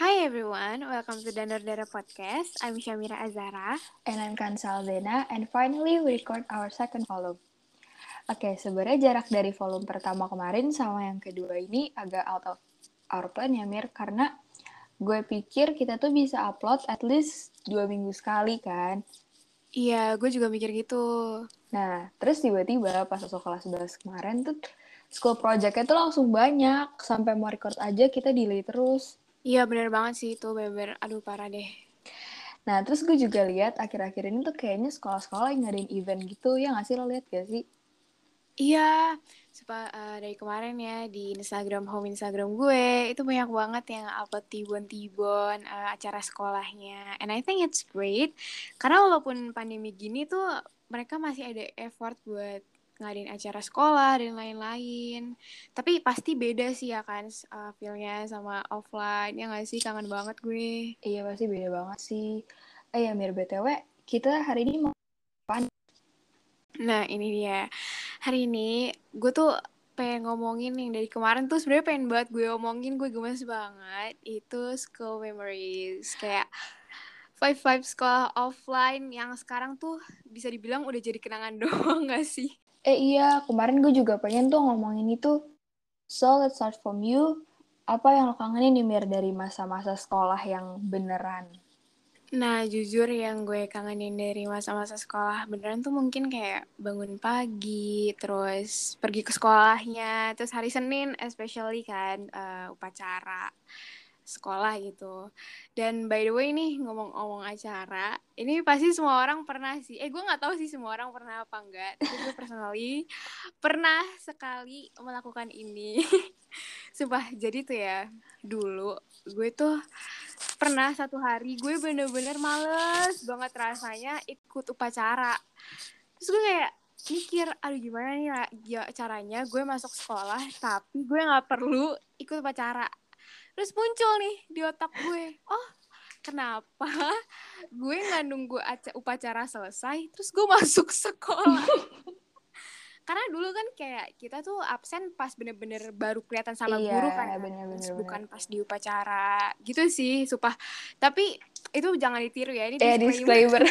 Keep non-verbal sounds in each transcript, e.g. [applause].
Hi everyone, welcome to Danur Dara Podcast. I'm Shamira Azara. And I'm Kansal Zena, and finally we record our second volume. Oke, sebenarnya jarak dari volume pertama kemarin sama yang kedua ini agak out of our plan ya Mir, karena gue pikir kita tuh bisa upload at least dua minggu sekali kan. Iya, gue juga mikir gitu. Nah, terus tiba-tiba pas masuk kelas 11 kemarin tuh school project-nya tuh langsung banyak. Sampai mau record aja kita delay terus. Iya, bener banget sih itu, beber. Aduh, parah deh. Nah, terus gue juga lihat akhir-akhir ini tuh kayaknya sekolah-sekolah yang ngadain event gitu. Ya nggak sih, lo lihat gak sih? Iya, supa, uh, dari kemarin ya di Instagram home Instagram gue itu banyak banget yang upload tibon-tibon uh, acara sekolahnya. And I think it's great karena walaupun pandemi gini tuh mereka masih ada effort buat ngadain acara sekolah dan lain-lain. Tapi pasti beda sih ya kan uh, feel-nya sama offline. Ya nggak sih kangen banget gue. Iya pasti beda banget sih. Eh ya Mir BTW, kita hari ini mau apa? Nah ini dia. Hari ini gue tuh pengen ngomongin yang dari kemarin tuh sebenarnya pengen banget gue omongin gue gemes banget itu school memories kayak five five sekolah offline yang sekarang tuh bisa dibilang udah jadi kenangan [laughs] doang gak sih Eh iya, kemarin gue juga pengen tuh ngomongin itu. So, let's start from you. Apa yang lo kangenin nih, Mir, dari masa-masa sekolah yang beneran? Nah, jujur yang gue kangenin dari masa-masa sekolah beneran tuh mungkin kayak bangun pagi, terus pergi ke sekolahnya, terus hari Senin especially kan uh, upacara sekolah gitu. Dan by the way nih ngomong-ngomong acara, ini pasti semua orang pernah sih. Eh gue nggak tahu sih semua orang pernah apa enggak. Tapi gue personally pernah sekali melakukan ini. [laughs] Sumpah, jadi tuh ya dulu gue tuh pernah satu hari gue bener-bener males banget rasanya ikut upacara. Terus gue kayak mikir, aduh gimana nih ya caranya gue masuk sekolah tapi gue nggak perlu ikut upacara terus muncul nih di otak gue. Oh kenapa gue nggak nunggu upacara selesai terus gue masuk sekolah? [laughs] Karena dulu kan kayak kita tuh absen pas bener-bener baru kelihatan sama iya, guru kan. bener, bener, bukan pas di upacara gitu sih supah tapi itu jangan ditiru ya ini eh, disclaimer,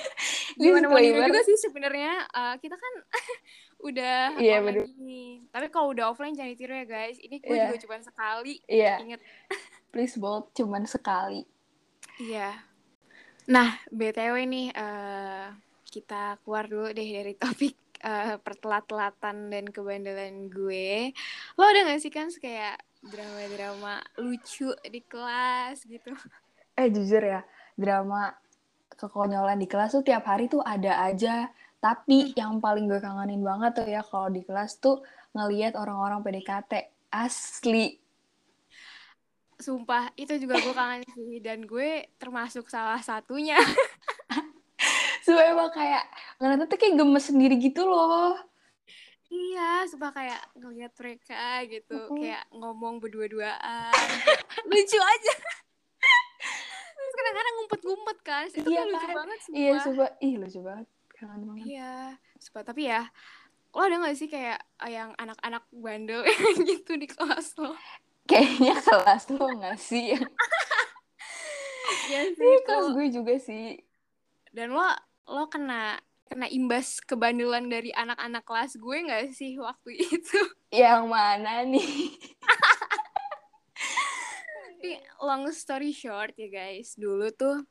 [laughs] gimana mau juga sih sebenarnya. Uh, kita kan [laughs] udah iya, bener. ini. Tapi kalau udah offline jangan ditiru ya guys. Ini gue yeah. juga cuma sekali. Yeah. Ingat. [laughs] Please bold cuma sekali. Iya. Yeah. Nah, BTW nih uh, kita keluar dulu deh dari topik uh, pertelat-telatan dan kebandelan gue. Lo ada gak sih kan kayak drama-drama lucu di kelas gitu? Eh jujur ya, drama kekonyolan di kelas tuh tiap hari tuh ada aja tapi yang paling gue kangenin banget tuh ya kalau di kelas tuh ngelihat orang-orang PDKT asli. Sumpah, itu juga gue kangen sih dan gue termasuk salah satunya. [laughs] Sumpah emang kayak ngeliatnya tuh kayak gemes sendiri gitu loh. Iya, sumpah kayak ngeliat mereka gitu, uh -huh. kayak ngomong berdua-duaan. [laughs] lucu aja. Terus kadang-kadang ngumpet-ngumpet kan, itu iya, kan lucu kan? banget. Iya, sumpah. Ih, lucu banget kangen banget. Iya tapi ya lo ada gak sih kayak yang anak-anak bandel [laughs] gitu di kelas lo? Kayaknya kelas lo gak sih ya? Sih kelas gue juga sih. Dan lo lo kena kena imbas kebandelan dari anak-anak kelas gue gak sih waktu [laughs] itu? Yang mana nih? Long story short ya guys dulu tuh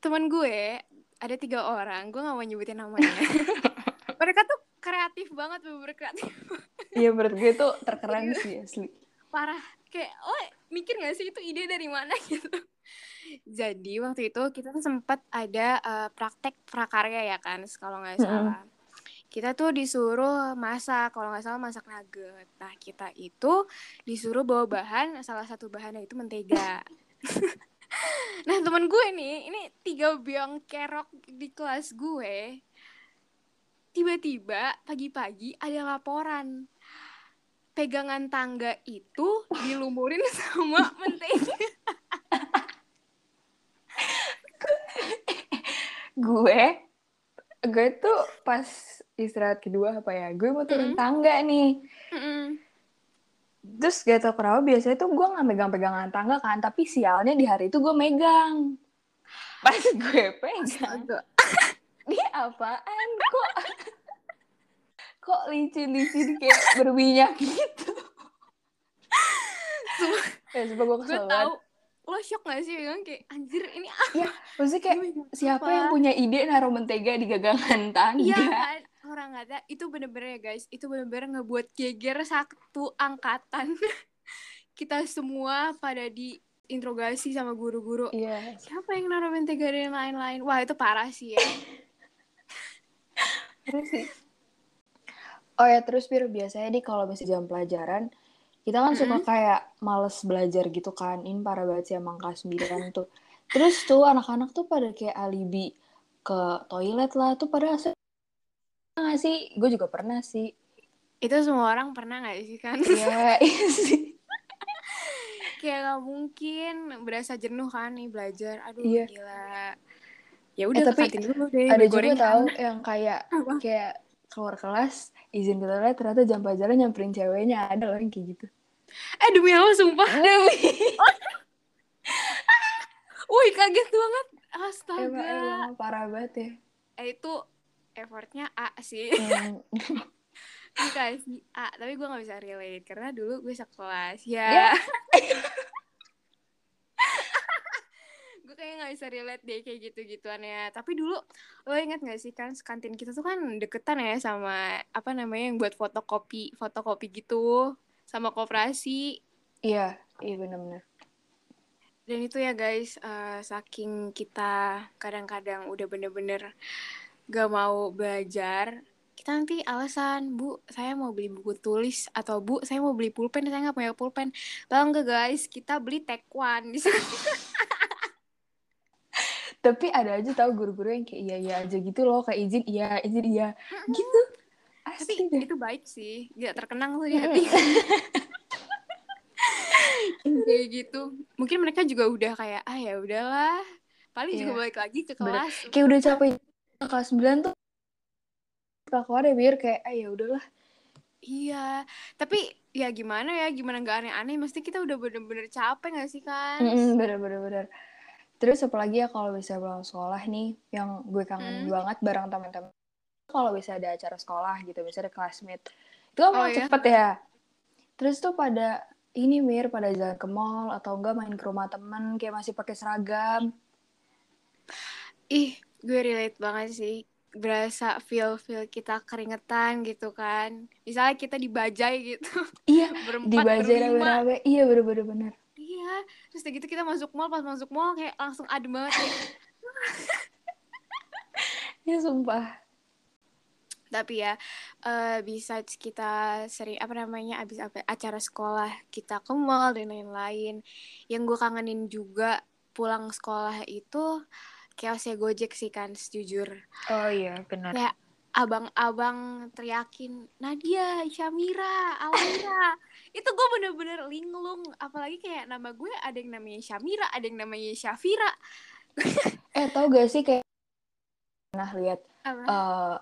teman gue ada tiga orang gue gak mau nyebutin namanya. [laughs] Mereka tuh kreatif banget bener kreatif iya menurut gue tuh terkeren sih asli. Parah kayak oh mikir gak sih itu ide dari mana? [laughs] Gitu. Jadi waktu itu kita tuh sempat ada uh, praktek prakarya ya kan kalau nggak salah. Mm kita tuh disuruh masak kalau nggak salah masak nugget. Nah kita itu disuruh bawa bahan salah satu bahannya itu mentega [laughs] nah temen gue nih ini tiga biang kerok di kelas gue tiba-tiba pagi-pagi ada laporan pegangan tangga itu dilumurin [laughs] sama mentega gue gue tuh pas istirahat kedua apa ya gue mau turun mm -hmm. tangga nih mm -hmm. Terus gak tau kenapa biasanya tuh gue nggak megang-pegangan tangga kan tapi sialnya di hari itu gue megang. Pas [laughs] gue pegang. [laughs] Dia apaan? Kok [laughs] kok licin-licin kayak berminyak gitu? Sumpah, ya coba gue gue kesel tahu. lo shock gak sih? Bilang kayak anjir ini apa? Ya maksudnya kayak siapa yang punya ide naruh mentega di gagangan tangga? Iya kan orang kata itu bener-bener ya guys itu bener-bener ngebuat geger satu angkatan [laughs] kita semua pada diinterogasi sama guru-guru iya siapa yang naruh mentega dan lain-lain wah itu parah sih ya [laughs] Terus sih. Oh ya terus Bir biasanya nih kalau masih jam pelajaran kita kan suka Mm-mm. kayak males belajar gitu kan. Ini parah banget sih emang kelas 9 tuh. Terus tuh anak-anak tuh pada kayak alibi ke toilet lah tuh pada asal nggak sih? Gue juga pernah sih. itu semua orang pernah nggak sih kan Iya [laughs] iya sih. kayak nggak mungkin berasa jenuh kan nih belajar aduh Iya. gila ya udah Eh, tapi dulu deh Ada juga tahu [laughs] yang kayak Apa? kayak keluar kelas izin ke toilet ternyata jam pelajaran nyamperin ceweknya ada loh yang kayak gitu. eh demi apa sumpah [laughs] Demi. wih kaget banget emang, astaga emang parah banget ya. eh itu effortnya A sih Hmm. [laughs] dikasih A tapi gue nggak bisa relate karena dulu gue sekelas Ya. ya [laughs] gue kayak nggak bisa relate deh kayak gitu gituan ya tapi dulu lo inget gak sih kan kantin kita tuh kan deketan ya sama apa namanya yang buat fotokopi fotokopi gitu sama koperasi Iya, iya benar-benar. dan itu ya guys eh, saking kita kadang-kadang udah bener-bener gak mau belajar kita nanti alasan bu saya mau beli buku tulis atau bu saya mau beli pulpen saya nggak punya pulpen tahu nggak guys kita beli tekwan di [laughs] Tapi ada aja tahu guru-guru yang kayak iya iya aja gitu loh, kayak izin iya, izin iya. Gitu. tapi Asli deh. itu baik sih nggak terkenang tuh di hati [laughs] kayak gitu mungkin mereka juga udah kayak ah ya udahlah paling juga Iya. balik lagi ke Bener. kelas Kayak udah capek kelas 9 tuh keluar ya biar kayak ah ya udahlah. Iya, tapi ya gimana ya, gimana nggak aneh-aneh, mesti kita udah bener-bener capek nggak sih kan? Bener bener bener. Terus apalagi ya kalau bisa pulang sekolah nih yang gue kangen Hmm. banget bareng teman-teman. Kalau bisa ada acara sekolah gitu, bisa ada classmate. Itu kan Oh, iya? cepet ya. Terus tuh pada ini mir pada jalan ke mall atau enggak main ke rumah temen kayak masih pakai seragam. Ih, gue relate banget sih. Berasa feel-feel kita keringetan gitu kan. Misalnya kita dibajai gitu, [laughs] Iya, [laughs] berempat, di Bajai berlima. rame-rame. Iya bener-bener bener. Iya, terus gitu kita masuk mall, pas masuk mall kayak langsung adem banget. Kayak. [laughs] Ya sumpah. Tapi ya, eh besides kita sering, apa namanya, abis apa, acara sekolah, kita ke mall dan lain-lain. Yang gue kangenin juga pulang sekolah itu chaosnya Gojek sih kan, sejujur. Oh iya benar. Kayak abang-abang teriakin Nadia, Syamira, Almira. [laughs] itu gue bener-bener linglung. Apalagi kayak nama gue ada yang namanya Syamira, ada yang namanya Syafira. [laughs] Eh tau gak sih kayak pernah lihat eh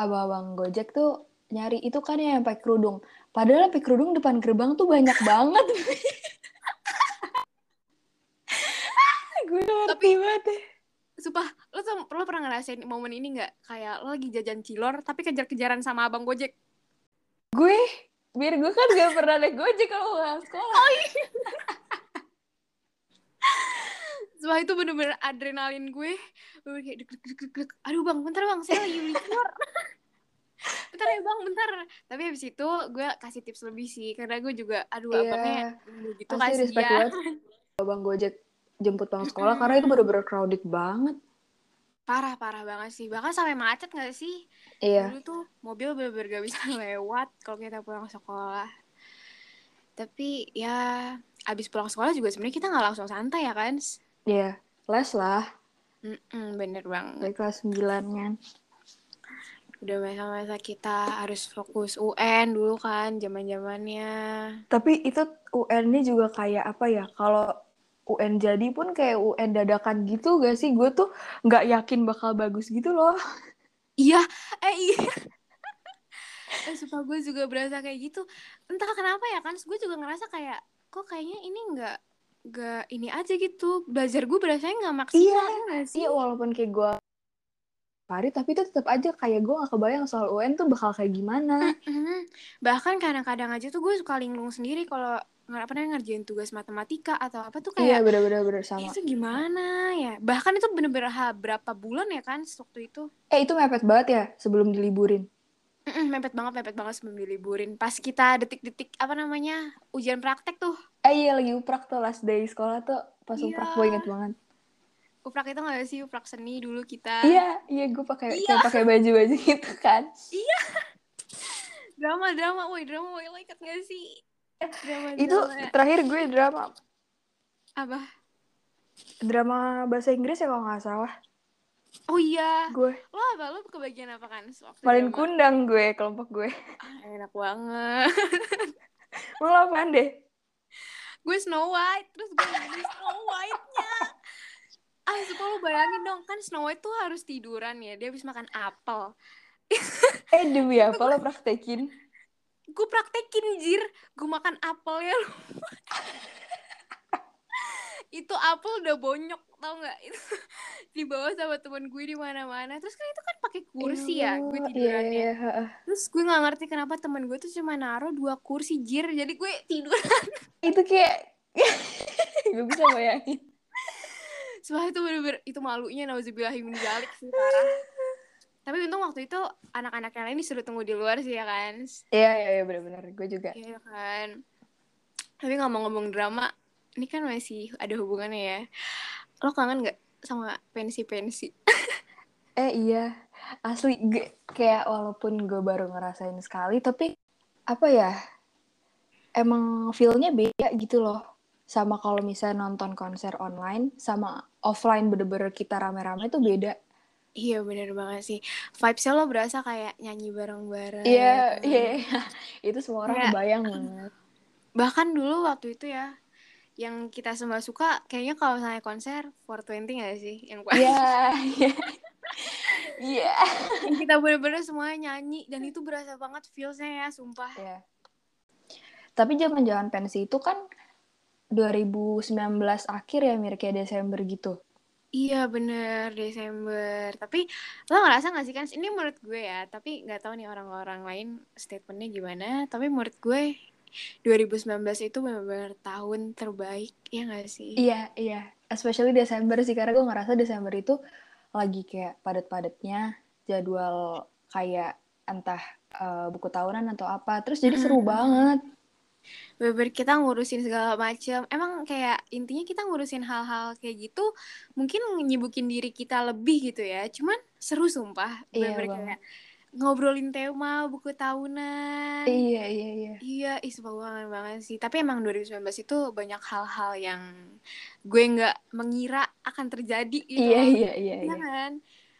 abang-abang Gojek tuh nyari itu kan yang pakai kerudung. Padahal pakai kerudung depan gerbang tuh banyak banget. [laughs] gue ngerti banget. Sumpah, lo tuh lo pernah ngerasain momen ini nggak? Kayak lo lagi jajan cilor tapi kejar-kejaran sama abang Gojek. Gue, biar gue kan gak pernah naik Gojek kalau pulang sekolah. Sumpah itu bener-bener adrenalin gue. Gue kayak deg deg deg deg. Aduh bang, bentar bang, saya lagi beli cilor. [laughs] bentar ya bang, bentar. Tapi habis itu gue kasih tips lebih sih, karena gue juga, aduh Iya. abangnya gitu Pasti kasih respect ya. banget. [laughs] Abang Gojek jemput pulang sekolah karena itu bener-bener crowded banget. Parah, parah banget sih. Bahkan sampai macet gak sih? Iya. Dulu tuh mobil bener-bener gak bisa [laughs] lewat kalau kita pulang sekolah. Tapi ya abis pulang sekolah juga sebenarnya kita nggak langsung santai ya kan? Iya. Les lah. Mm-mm, bener banget. Dari kelas 9 kan. Udah masa-masa kita harus fokus UN dulu kan zaman zamannya. Tapi itu UN-nya juga kayak apa ya? Kalau UN jadi pun kayak UN dadakan gitu gak sih? Gue tuh nggak yakin bakal bagus gitu loh. Iya, eh iya. eh suka gue juga berasa kayak gitu entah kenapa ya kan gue juga ngerasa kayak kok kayaknya ini nggak nggak ini aja gitu belajar gue berasanya nggak maksimal Iya, ya sih Iya walaupun kayak gue hari tapi itu tetap aja kayak gue gak kebayang soal UN tuh bakal kayak gimana. Mhm. bahkan kadang-kadang aja tuh gue suka linglung sendiri kalau nggak pernah ngerjain tugas matematika atau apa tuh Iya kayak bener-bener bener sama. itu gimana ya bahkan itu bener-bener berapa bulan ya kan waktu itu Eh itu mepet banget ya sebelum diliburin. Mm-mm, mepet banget mepet banget sebelum diliburin pas kita detik-detik apa namanya ujian praktek tuh Eh iya lagi uprak tuh last day sekolah tuh pas Iya. uprak gue inget banget. uprak itu nggak sih uprak seni dulu kita Iya iya gue pakai Iya. pakai baju-baju gitu kan. [laughs] drama drama woi drama woi lo ikat gak sih drama Itu drama terakhir gue drama apa drama bahasa Inggris ya kalau nggak salah. oh iya Gue lo apa lo kebagian apa kan waktu paling drama? kundang gue kelompok gue. Ah, enak banget [laughs] Lo apaan deh? gue Snow White terus gue jadi Snow White-nya ah suka lo bayangin dong kan Snow White tuh harus tiduran ya dia habis makan apel Eh demi apa lo praktekin? Gue praktekin jir. Gue makan apel ya. Itu apel udah bonyok tau nggak? Itu dibawa sama temen gue di mana-mana. Terus kan itu kan pakai kursi ya gue Oh, tidurannya. Iya, iya, terus gue nggak ngerti kenapa temen gue tuh cuma naruh dua kursi jir. Jadi gue tidur Itu kayak [laughs] gue bisa bayangin. Sumpah itu bener-bener itu malunya nauzubillahimin zalik sih parah tapi untung waktu itu anak-anak yang lain disuruh tunggu di luar sih ya kan? Iya iya iya benar-benar gue juga. Iya kan? Tapi ngomong-ngomong drama ini kan masih ada hubungannya ya. Lo kangen nggak sama pensi-pensi? [laughs] Eh iya, asli gue, kayak walaupun gue baru ngerasain sekali, tapi apa ya, emang feel-nya beda gitu loh. Sama kalau misalnya nonton konser online, sama offline bener-bener kita rame-rame itu beda. Iya bener banget sih vibesnya lo berasa kayak nyanyi bareng-bareng Iya, iya, iya. [laughs] itu semua orang Kayak- kebayang [clears throat] banget. bahkan dulu waktu itu ya yang kita semua suka kayaknya kalau misalnya konser 420 gak sih yang Iya, [laughs] iya. Iya. yang kita bener-bener semuanya nyanyi dan itu berasa banget feelsnya ya sumpah Iya. Tapi zaman-zaman pensi itu kan 2019 akhir ya, Mir, kayak Desember gitu. Iya bener Desember Tapi lo ngerasa gak sih kan Ini menurut gue ya Tapi gak tahu nih orang-orang lain Statementnya gimana Tapi menurut gue 2019 itu benar-benar tahun terbaik Ya gak sih Iya, iya. Especially Desember sih, karena gue ngerasa Desember itu lagi kayak padat-padatnya jadwal kayak entah eh, buku tahunan atau apa. Terus jadi seru Mm. banget. Bener kita ngurusin segala macam Emang kayak intinya kita ngurusin hal-hal kayak gitu Mungkin nyibukin diri kita lebih gitu ya Cuman seru sumpah Iya Bener-bener banget. kayak ngobrolin tema buku tahunan Iya, iya, iya. Iya, ih kangen banget sih. Tapi emang 2019 itu banyak hal-hal yang gue nggak mengira akan terjadi gitu. Iya, iya, iya, Iya iya. kan?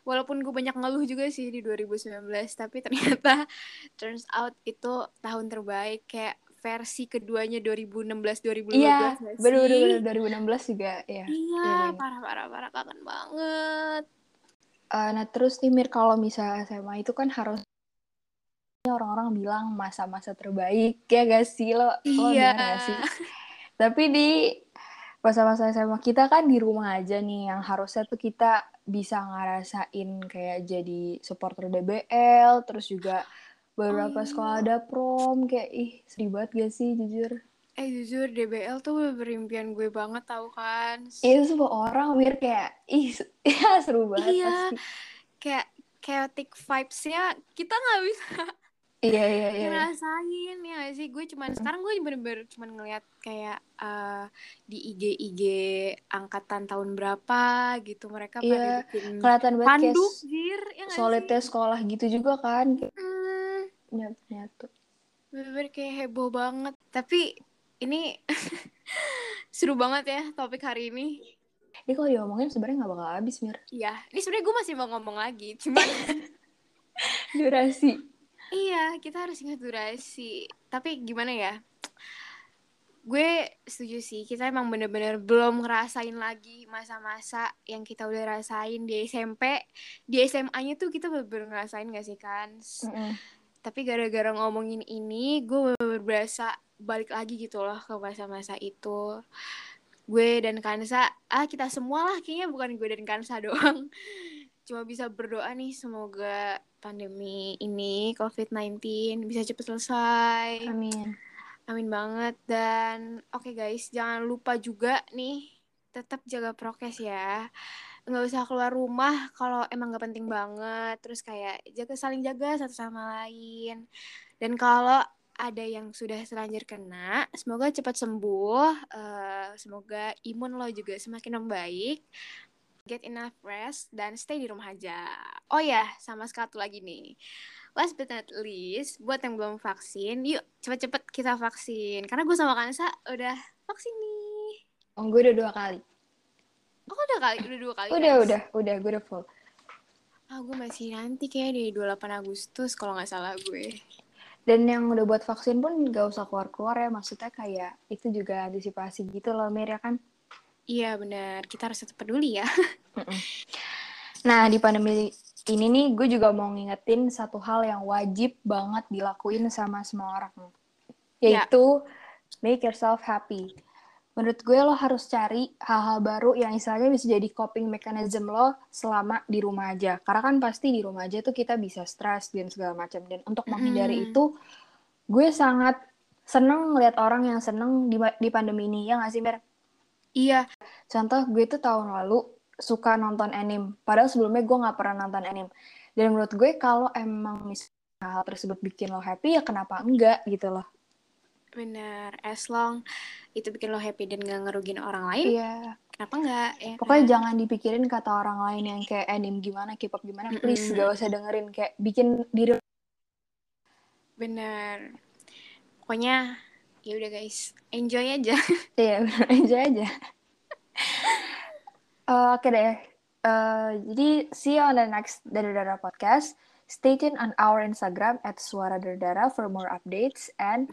Walaupun gue banyak ngeluh juga sih di 2019, tapi ternyata [laughs] turns out itu tahun terbaik. Kayak versi keduanya 2016-2015 Iya, nggak sih? bener-bener 2016 juga ya. Iya, Iya, iya. parah-parah-parah kangen banget. Eh, nah terus nih Mir, kalau misalnya SMA itu kan harus orang-orang bilang masa-masa terbaik ya gak sih lo lo Iya. gak sih tapi di masa-masa SMA kita kan di rumah aja nih yang harusnya tuh kita bisa ngerasain kayak jadi supporter DBL terus juga beberapa Oh, iya. sekolah ada prom kayak ih sedih banget gak sih jujur Eh jujur DBL tuh berimpian gue banget tau kan. itu semua orang Mir kayak ih [laughs] ya seru banget Iya. pasti kayak chaotic vibes-nya kita nggak bisa iya iya iya iya. ngerasain ya nggak sih gue cuman sekarang gue bener-bener cuman ngeliat kayak eh, di IG IG angkatan tahun berapa gitu mereka Iya, pada bikin kelihatan banget panduk jir ya solidnya sekolah gitu juga kan hmm, nyatu nyatu bener-bener kayak heboh banget tapi ini [laughs] seru banget ya topik hari ini ini kalau diomongin sebenarnya nggak bakal habis mir Iya, ini sebenarnya gue masih mau ngomong lagi, cuman [laughs] durasi Iya, kita harus ingat durasi. Tapi gimana ya? Gue setuju sih, kita emang bener-bener belum ngerasain lagi masa-masa yang kita udah rasain di SMP. Di SMA-nya tuh kita bener-bener ngerasain gak sih kan? Mm-mm. Tapi gara-gara ngomongin ini gue berasa balik lagi gitu loh ke masa-masa itu gue dan Kansa ah kita semua lah kayaknya bukan gue dan Kansa [laughs] doang cuma bisa berdoa nih semoga pandemi ini COVID-19 bisa cepet selesai. Amin. Amin banget dan oke okay guys jangan lupa juga nih tetap jaga prokes ya nggak usah keluar rumah kalau emang nggak penting banget terus kayak jaga saling jaga satu sama lain dan kalau ada yang sudah terlanjur kena semoga cepat sembuh uh, semoga imun lo juga semakin membaik get enough rest, dan stay di rumah aja. Oh ya, sama satu lagi nih. Last but not least, buat yang belum vaksin, yuk cepet-cepet kita vaksin. Karena gue sama Kansa udah vaksin nih. Oh, gue udah dua kali. Oh, udah kali? Udah dua kali? Udah, guys? udah, udah. Gue udah full. Ah, gue masih nanti kayak di 28 Agustus kalau nggak salah gue. Dan yang udah buat vaksin pun gak usah keluar-keluar ya. Maksudnya kayak itu juga antisipasi gitu loh, Mir, ya kan? Iya benar, kita harus tetap peduli ya. [laughs] nah di pandemi ini nih gue juga mau ngingetin satu hal yang wajib banget dilakuin sama semua orang. Ya. Yaitu yeah. make yourself happy. Menurut gue lo harus cari hal-hal baru yang istilahnya bisa jadi coping mechanism lo selama di rumah aja. Karena kan pasti di rumah aja tuh kita bisa stres dan segala macam. Dan untuk menghindari mm. itu, gue sangat seneng ngeliat orang yang seneng di, di pandemi ini. Ya nggak sih, Mer? Iya. Contoh gue tuh tahun lalu suka nonton anime. Padahal sebelumnya gue nggak pernah nonton anime. Dan menurut gue kalau emang misalnya hal tersebut bikin lo happy ya kenapa enggak gitu loh. Bener, as long itu bikin lo happy dan gak ngerugin orang lain. Iya. Kenapa enggak? Ya, Pokoknya kan? jangan dipikirin kata orang lain yang kayak anime gimana, K-pop gimana. Mm -mm. Please gak usah dengerin kayak bikin diri. Bener. Pokoknya ya udah guys enjoy aja [laughs] iya [laughs] enjoy aja uh, [laughs] oke okay deh uh, jadi see you on the next Dara podcast stay tuned on our Instagram at Suara Dara for more updates and